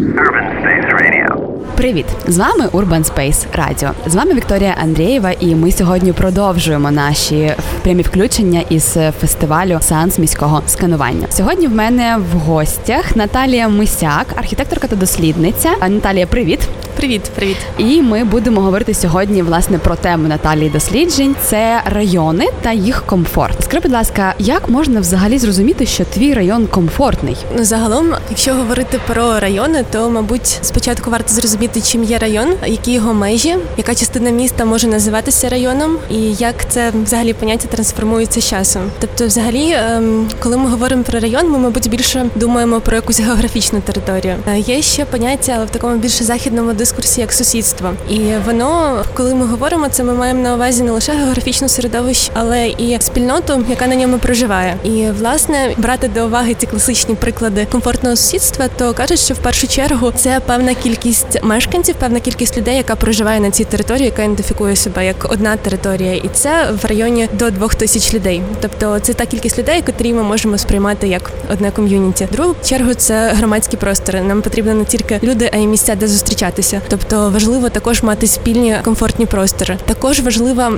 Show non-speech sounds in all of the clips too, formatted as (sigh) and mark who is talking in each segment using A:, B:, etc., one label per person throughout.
A: Urban Space Radio.
B: Привіт! З вами Urban Space Radio. З вами Вікторія Андрієва, і ми сьогодні продовжуємо наші прямі включення із фестивалю Сеанс міського сканування. Сьогодні в мене в гостях Наталія Мисяк, архітекторка та дослідниця. Наталія, привіт!
C: Привіт, привіт.
B: І ми будемо говорити сьогодні власне про тему Наталії досліджень: це райони та їх комфорт. Скажи, будь ласка, як можна взагалі зрозуміти, що твій район комфортний?
C: Ну загалом, якщо говорити про райони, то мабуть спочатку варто зрозуміти, чим є район, які його межі, яка частина міста може називатися районом, і як це взагалі поняття трансформується з часом. Тобто, взагалі, ем, коли ми говоримо про район, ми мабуть більше думаємо про якусь географічну територію. Е, Є ще поняття, але в такому більше західному дискурсі, як сусідство, і воно, коли ми говоримо це, ми маємо на увазі не лише географічне середовище, але і спільноту, яка на ньому проживає. І власне брати до уваги ці класичні приклади комфортного сусідства, то кажуть, що в першу чергу це певна кількість мешканців, певна кількість людей, яка проживає на цій території, яка ідентифікує себе як одна територія, і це в районі до двох тисяч людей. Тобто це та кількість людей, котрі ми можемо сприймати як одне ком'юніті. Другу чергу це громадські простори. Нам потрібно не тільки люди, а й місця, де зустрічатися. Тобто важливо також мати спільні комфортні простори. Також важлива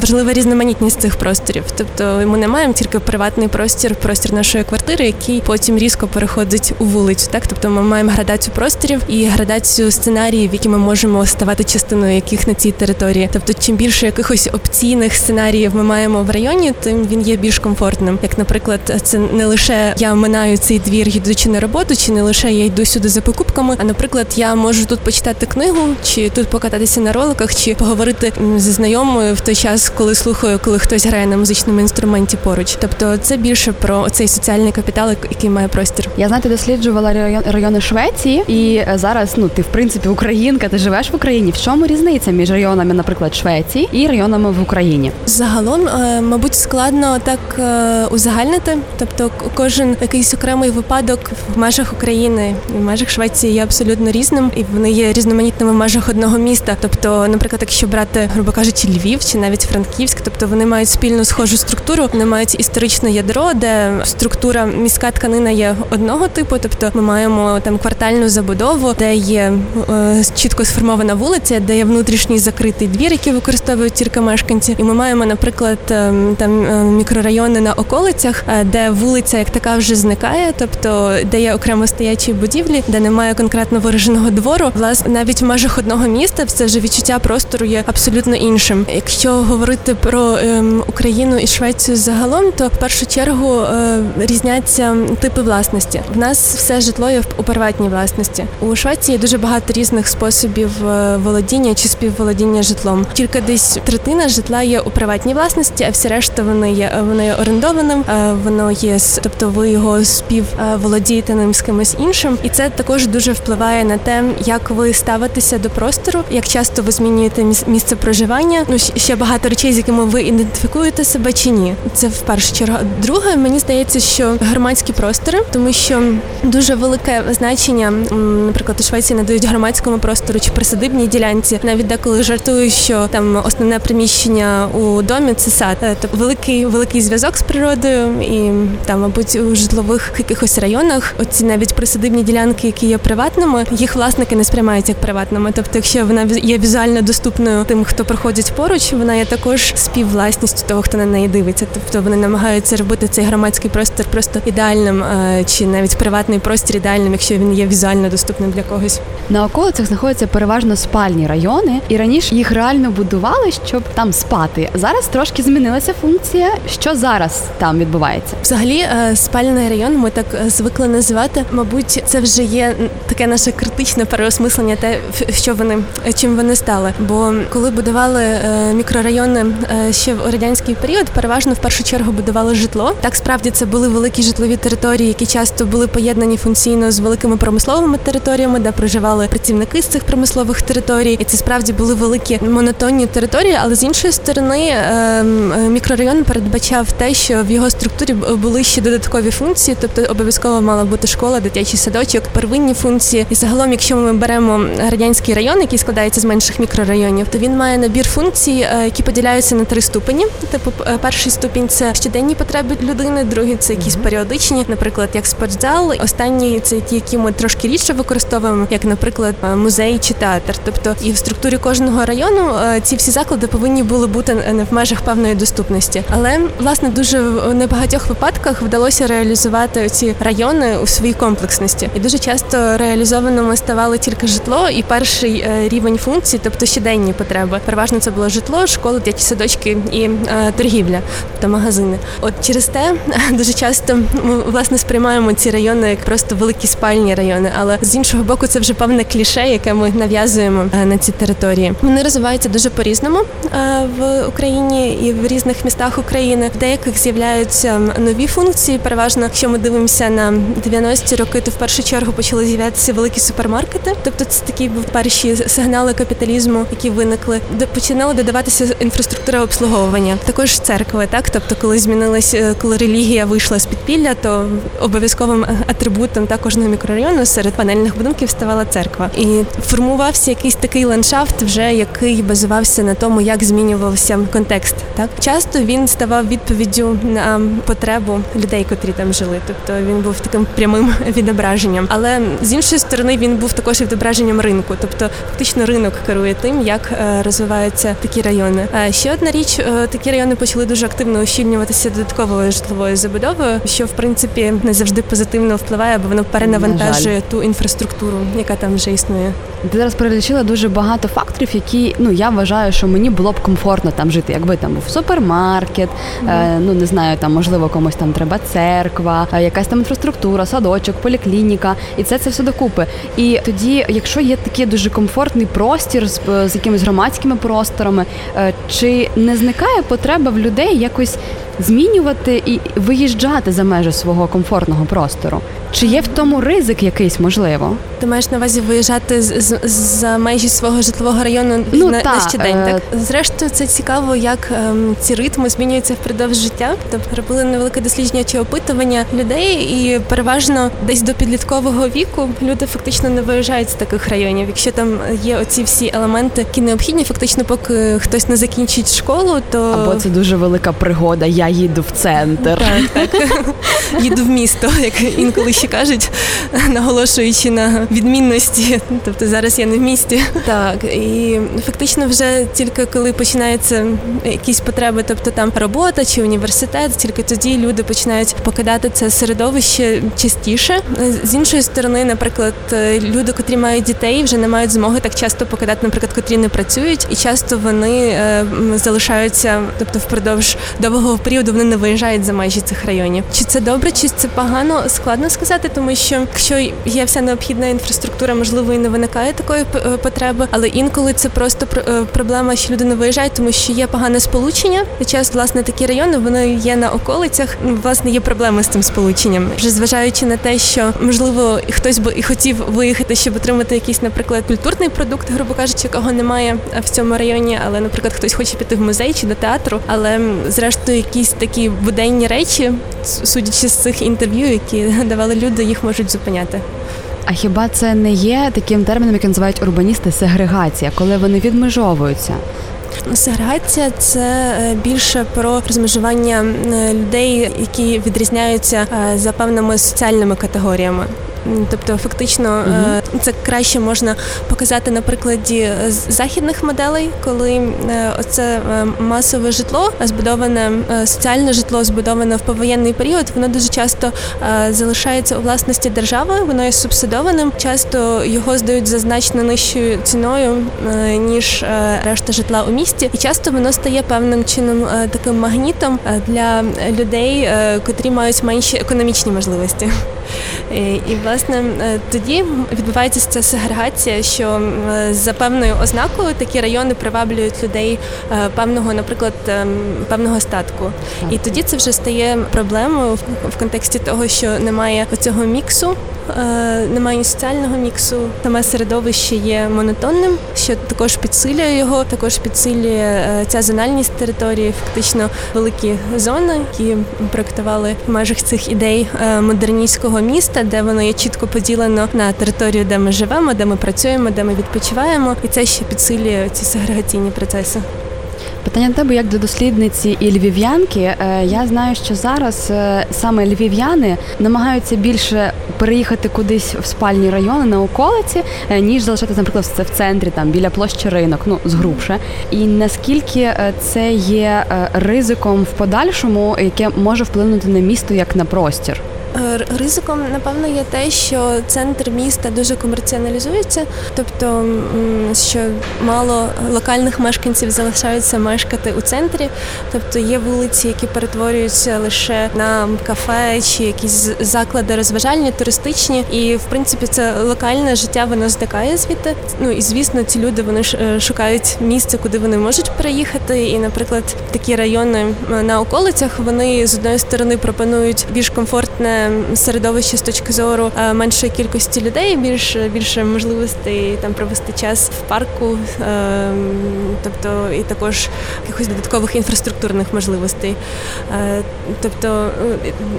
C: важлива різноманітність цих просторів. Тобто ми не маємо тільки приватний простір, простір нашої квартири, який потім різко переходить у вулицю. Так, тобто ми маємо градацію просторів і градацію сценаріїв, які ми можемо ставати частиною яких на цій території. Тобто, чим більше якихось опційних сценаріїв ми маємо в районі, тим він є більш комфортним. Як, наприклад, це не лише я минаю цей двір, йдучи на роботу, чи не лише я йду сюди за покупками, а наприклад, я можу тут почитати книгу, чи тут покататися на роликах, чи поговорити зі знайомою в той час, коли слухаю, коли хтось грає на музичному інструменті поруч. Тобто, це більше про цей соціальний капітал, який має простір.
B: Я знаєте, досліджувала район, райони Швеції, і е, зараз ну ти в принципі українка, ти живеш в Україні. В чому різниця між районами, наприклад, Швеції і районами в Україні?
C: Загалом, е, мабуть, складно так е, узагальнити. Тобто, кожен якийсь окремий випадок в межах України і в межах Швеції є абсолютно різним, і вони є різноманітними в межах одного міста. Тобто, наприклад, якщо брати, грубо кажучи, Львів чи навіть Франківськ, тобто вони мають спільну схожу структуру, вони мають історичне ядро, де структура міська тканина є одного типу, тобто ми маємо там квартальну забудову, де є е, чітко сформована вулиця, де є внутрішній закритий двір, який використовують тільки мешканці. І ми маємо, наприклад, ем, там е, мікрорайони на околицях, е, де вулиця як така вже зникає, тобто де є окремо стоячі будівлі, де немає конкретно вираженого двору. Власне, навіть в межах одного міста все вже відчуття простору є абсолютно іншим. Якщо говорити про ем, Україну і Швецію загалом, то в першу чергу е, різняться типи власності. В нас все житло є у приватній власності. У Швеції дуже багато різних способів е, володіння чи співволодіння житлом. Тільки десь третина житла є у приватній власності, а всі решта вони є е, воно є орендованим, е, воно є тобто ви його співволодієте ним з кимось іншим, і це також дуже впливає на те, як ви ставитеся до простору, як часто ви змінюєте міс- місце проживання. Ну ще багато речей, з якими ви ідентифікуєте себе чи ні. Це в першу чергу. Друге, мені здається, що громадські простори, тому що дуже велике значення, наприклад, у Швеції надають громадському простору чи присадибній ділянці. Навіть деколи жартують, що там основне приміщення у домі це сад. Е, Тобто великий великий зв'язок з природою, і там, мабуть, у житлових якихось районах оці навіть присадибні ділянки, які є приватними, їх власники не сприймають як приватними. Тобто, якщо вона є візуально доступною тим, хто проходить поруч, вона є також співвласністю того, хто на неї дивиться. Тобто вони намагаються робити цей громадський простір просто ідеальним, е, чи навіть приватний простір ідеальним, якщо він є візуально доступним для когось.
B: На околицях знаходяться переважно спальні райони, і раніше їх реально будували, щоб там спати. Зараз трошки змінилася функція. Що зараз там відбувається?
C: Взагалі, е, спальний район ми так е, звикли називати. Мабуть, це вже є таке наше критичне переосмислення, те, що вони чим вони стали. Бо коли будували е, мікрорайони е, ще в радянський період, переважно в першу чергу будували житло. Так справді це були великі житлові території, які часто були поєднані функційно з великими промисловими територіями, де проживали працівники з цих промислових територій, і це справді були великі монотонні території. Але з іншої сторони, е, мікрорайон передбачав те, що в його структурі були ще додаткові функції, тобто обов'язково мала бути школа, дитячий садочок, первинні функції. І загалом, якщо ми беремо радянський район, який складається з менших мікрорайонів, то він має набір функцій, які поділяються на три ступені. Типу, перший ступінь це щоденні потреби людини, другий це якісь періодичні, наприклад, як спортзал. Останній це ті, які ми трошки рідше використовуємо, як, наприклад, музей чи театр. Тобто, і в структурі кожного району ці всі заклади повинні були бути не в межах певної доступності. Але власне дуже в небагатьох випадках вдалося реалізувати ці райони у своїй комплексності, і дуже часто реалізованими ставали тільки житло і перший е, рівень функцій, тобто щоденні потреби. Переважно це було житло, школи, дитячі садочки і е, торгівля, тобто магазини. От через те (laughs) дуже часто ми власне сприймаємо ці райони як просто великі спальні райони, але з іншого боку, це вже певне кліше, яке ми нав'язуємо е, на ці території. Вони розвиваються дуже по різному в Україні і в різних містах України. В деяких з'являються нові функції. Переважно, якщо ми дивимося на 90-ті роки, то в першу чергу почали з'являтися великі супермаркети. Тобто, це такі перші сигнали капіталізму, які виникли, починала додаватися інфраструктура обслуговування. Також церкви, так тобто, коли змінилась, е, коли релігія вийшла з підпілля, то обов'язковим атрибутом та кожного мікрорайону серед панельних будинків ставала церква, і формувався якийсь такий ландшафт, вже який базувався на тому, як змінювався контекст. Так часто він ставав відповіддю на потребу людей, котрі там жили. Тобто він був таким прямим (laughs) відображенням. Але з іншої сторони він був також відображенням ринку. Тобто, фактично, ринок керує тим, як е, розвиваються такі райони. Ще одна річ, е, такі райони почали дуже активно ущільнюватися додатковою житловою забудовою, що в принципі не завжди позитивно впливає, бо воно перенавантажує ту інфраструктуру, яка там вже існує.
B: Ти зараз перелічила дуже багато факторів, які ну я вважаю, що мені було б комфортно там жити, якби там був супермаркет, mm-hmm. е, ну не знаю, там можливо комусь там треба церква, е, якась там інфраструктура, садочок, поліклініка, і це це все докупи. І тоді, якщо є такий дуже комфортний простір з, з якимись громадськими просторами, е, чи не зникає потреба в людей якось змінювати і виїжджати за межі свого комфортного простору? Чи є в тому ризик якийсь можливо?
C: Ти маєш на увазі виїжджати з, з за межі свого житлового району ну, на, та, на щодень? Е... Так зрештою, це цікаво, як ем, ці ритми змінюються впродовж життя. Тобто робили невелике дослідження чи опитування людей, і переважно десь до підліткового віку люди фактично не виїжджають з таких районів. Якщо там є оці всі елементи, які необхідні, фактично, поки хтось не закінчить школу, то
B: або це дуже велика пригода. Я їду в центр.
C: Так, так. (laughs) їду в місто, як інколи ще кажуть, наголошуючи на відмінності. Тобто зараз я не в місті. Так і фактично, вже тільки коли починаються якісь потреби, тобто там робота чи університет, тільки тоді люди починають покидати це середовище частіше. З іншої сторони, наприклад, люди, котрі мають дітей, вже не мають змоги так часто покидати, наприклад, котрі не працюють, і часто вони е, залишаються, тобто впродовж довгого періоду вони не виїжджають за межі цих районів. Чи це добре, чи це погано? Складно сказати, тому що якщо є вся необхідна інфраструктура, можливо, і не виникає такої е, потреби, але інколи це просто е, проблема, що люди не виїжджають, тому що є погане сполучення. І часто, власне, такі райони вони є на околицях. Ну, власне, є проблеми з тим сполученням, вже зважаючи на те, що можливо хтось би і хотів виїхати, щоб отримати якийсь, наприклад, культурний продукт, грубо кажучи, якого немає в цьому районі, але, наприклад, хтось хоче піти в музей чи до театру, але зрештою якісь такі буденні речі, судячи з цих інтерв'ю, які (laughs) давали люди, їх можуть зупиняти.
B: А хіба це не є таким терміном, який називають урбаністи сегрегація, коли вони відмежовуються?
C: Сегрегація це е, більше про розмежування е, людей, які відрізняються е, за певними соціальними категоріями. Тобто, фактично, угу. це краще можна показати на прикладі західних моделей, коли е, оце е, масове житло, збудоване соціальне житло, збудоване в повоєнний період, воно дуже часто залишається у власності держави, воно є субсидованим. Часто його здають за значно нижчою ціною ніж решта житла у місті, і часто воно стає певним чином таким магнітом для людей, котрі мають менші економічні можливості. (laughs) І власне е, тоді відбувається ця сегрегація, що за певною ознакою такі райони приваблюють людей е, певного, наприклад, ем, певного статку. І тоді це вже стає проблемою в контексті того, що немає оцього міксу немає ні соціального міксу. Саме середовище є монотонним, що також підсилює його, також підсилює ця зональність території, фактично великі зони, які проектували в межах цих ідей модерністського міста, де воно є чітко поділено на територію, де ми живемо, де ми працюємо, де ми відпочиваємо, і це ще підсилює ці сегрегаційні процеси.
B: Питання до тебе як до дослідниці і львів'янки. Е, я знаю, що зараз е, саме львів'яни намагаються більше переїхати кудись в спальні райони на околиці, е, ніж залишатися, наприклад, це в центрі, там біля площі ринок, ну згрубше. І наскільки це є ризиком в подальшому, яке може вплинути на місто як на простір?
C: Ризиком, напевно, є те, що центр міста дуже комерціоналізується, тобто що мало локальних мешканців залишаються мешкати у центрі, тобто є вулиці, які перетворюються лише на кафе чи якісь заклади розважальні, туристичні, і в принципі це локальне життя, воно зникає звідти. Ну і звісно, ці люди вони е, шукають місце, куди вони можуть переїхати. І, наприклад, такі райони на околицях вони з одної сторони пропонують більш комфортне середовище з точки зору е, меншої кількості людей, більш більше можливостей там провести час в парку, е, тобто і також якихось додаткових інфраструктурних можливостей. Е, тобто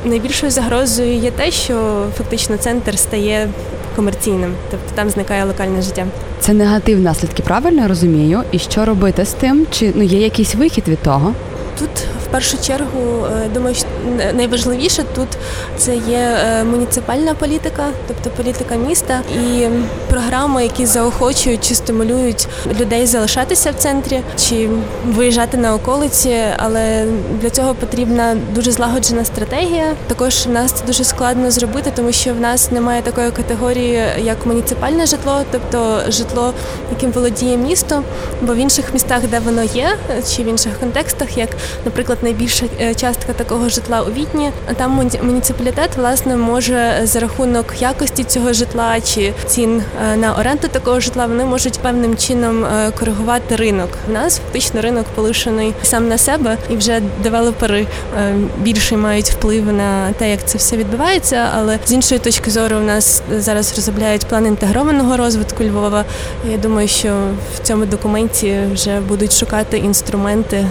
C: найбільшою загрозою є те, що фактично центр стає комерційним, тобто там зникає локальне життя.
B: Це негативні наслідки, правильно я розумію? І що робити з тим? Чи ну є якийсь вихід від того?
C: Тут першу чергу е, думаю, що найважливіше тут це є е, муніципальна політика, тобто політика міста і програми, які заохочують чи стимулюють людей залишатися в центрі чи виїжджати на околиці, але для цього потрібна дуже злагоджена стратегія. Також в нас це дуже складно зробити, тому що в нас немає такої категорії, як муніципальне житло, тобто житло, яким володіє місто. Бо в інших містах, де воно є, чи в інших контекстах, як наприклад, найбільша е, частка такого житла у Відні. Там муніципалітет власне може за рахунок якості цього житла чи цін е, на оренду такого житла вони можуть певним чином е, коригувати ринок. У нас фактично ринок полишений сам на себе, і вже девелопери більше мають вплив на те, як це все відбувається. Але з іншої точки зору, у нас зараз розробляють план інтегрованого розвитку Львова. Я думаю, що в цьому документі вже будуть шукати інструменти,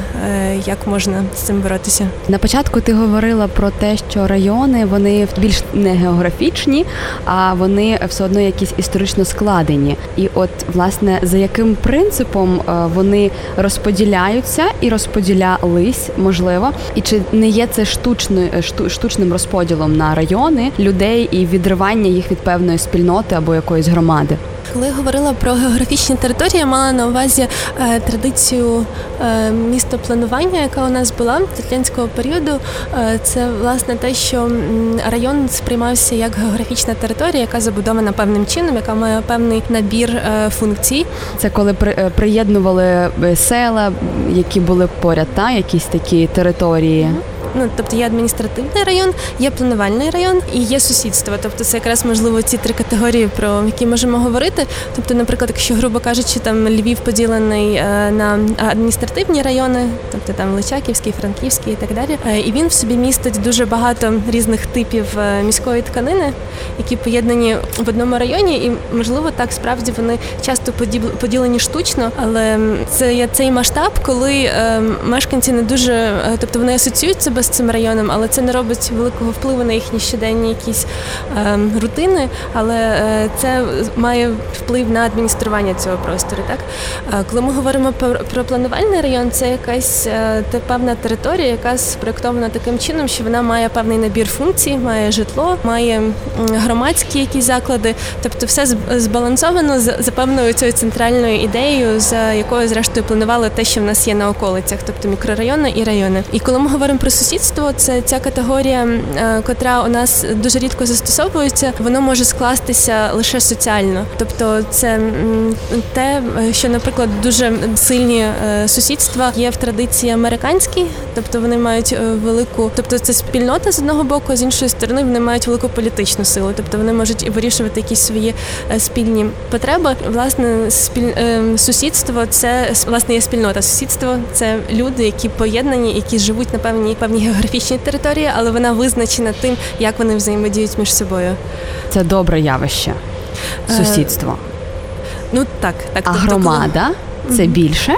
C: як можна з цим боротися.
B: На початку ти говорила про те, що райони вони більш не географічні, а вони все одно якісь історично складені. І от власне за яким принципом е, вони розподіляються і розподілялись, можливо, і чи не є це штучною е, штучним розподілом на райони людей і відривання їх від певної спільноти або якоїсь громади?
C: Коли говорила про географічні території, я мала на увазі е, традицію е, містопланування, яка у нас була тетянського періоду. Е, це власне те, що район сприймався як географічна територія, яка забудована певним чином, яка має певний набір е, функцій.
B: Це коли при, е, приєднували е, села, які були поряд, та якісь такі території. Mm-hmm.
C: Ну тобто є адміністративний район, є планувальний район і є сусідство. Тобто це якраз можливо ці три категорії, про які можемо говорити. Тобто, наприклад, якщо грубо кажучи, там Львів поділений е, на адміністративні райони, тобто там Личаківський, Франківський і так далі. Е, і він в собі містить дуже багато різних типів е, міської тканини, які поєднані в одному районі, і можливо так справді вони часто поділені штучно, але це є цей масштаб, коли мешканці не дуже, тобто вони асоціюють себе з цим районом, але це не робить великого впливу на їхні щоденні якісь е, рутини, але е, це має вплив на адміністрування цього простору. Так е, коли ми говоримо про, про планувальний район, це якась е, та певна територія, яка спроектована таким чином, що вона має певний набір функцій, має житло, має громадські якісь заклади, тобто все збалансовано за, за певною цією центральною ідеєю, за якою зрештою планували те, що в нас є на околицях, тобто мікрорайони і райони. І коли ми говоримо про сусідство, сусідство це ця категорія, е, котра у нас дуже рідко застосовується. Воно може скластися лише соціально, тобто це те, е, що, наприклад, дуже сильні е, сусідства є в традиції американській, тобто вони мають велику, тобто це спільнота з одного боку, з іншої сторони вони мають велику політичну силу, тобто вони можуть вирішувати якісь свої спільні потреби. Власне, спіль сусідство це власне є спільнота. Сусідство це люди, які поєднані, які живуть на певній певній географічні території, але вона визначена тим, як вони взаємодіють між собою.
B: Це добре явище.
C: Е,
B: Сусідство.
C: Ну так, так.
B: А
C: тобто,
B: громада це більше?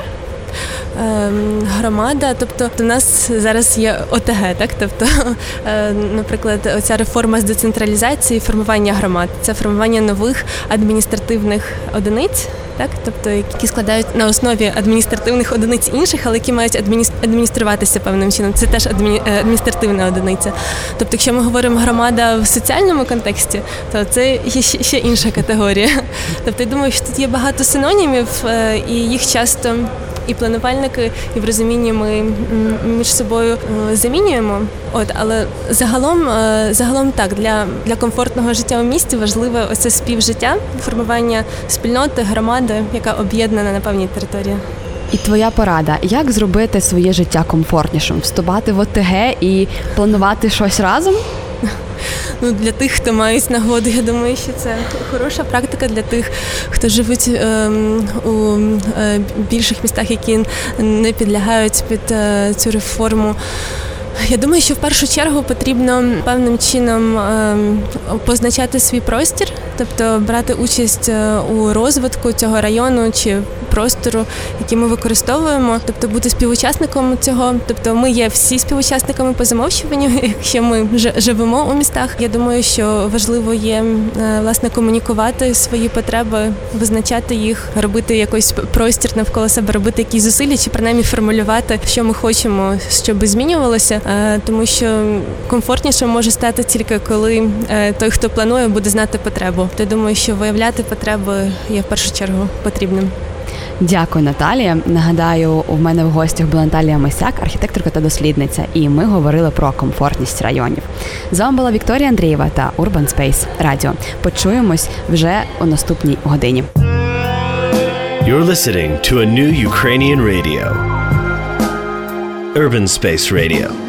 C: Ем, громада, тобто у нас зараз є ОТГ, так тобто, е, наприклад, оця реформа з децентралізації, формування громад, це формування нових адміністративних одиниць. Так, тобто які складають на основі адміністративних одиниць інших, але які мають адміні- адмініструватися певним чином. Це теж е, адміністративна одиниця. Тобто, якщо ми говоримо громада в соціальному контексті, то це є ще, ще інша категорія. Тобто, я думаю, що тут є багато синонімів, е, і їх часто і планувальники, і в розумінні ми між собою е, замінюємо. От, але загалом, е, загалом так, для, для комфортного життя у місті важливе оце співжиття, формування спільноти, громади, яка об'єднана на певній території.
B: І твоя порада, як зробити своє життя комфортнішим? Вступати в ОТГ і планувати щось разом?
C: Ну, для тих, хто мають нагоду, я думаю, що це хороша практика для тих, хто живуть ем, у е, більших містах, які не підлягають під е, цю реформу. Я думаю, що в першу чергу потрібно певним чином ем, позначати свій простір, тобто брати участь е, у розвитку цього району чи простору, який ми використовуємо, тобто бути співучасником цього. Тобто ми є всі співучасниками по замовчуванню, (laughs) якщо ми жи- живемо у містах. Я думаю, що важливо є е, власне комунікувати свої потреби, визначати їх, робити якийсь простір навколо себе, робити якісь зусилля, чи принаймні формулювати, що ми хочемо, щоб змінювалося, Е, тому що комфортніше може стати тільки коли е, той, хто планує, буде знати потребу. То я думаю, що виявляти потреби є в першу чергу потрібним.
B: Дякую, Наталія. Нагадаю, у мене в гостях була Наталія Мисяк, архітекторка та дослідниця, і ми говорили про комфортність районів. З вами була Вікторія Андрієва та Urban Space Radio. Почуємось вже у наступній годині.
A: You're listening to a new Ukrainian radio. Urban Space Radio.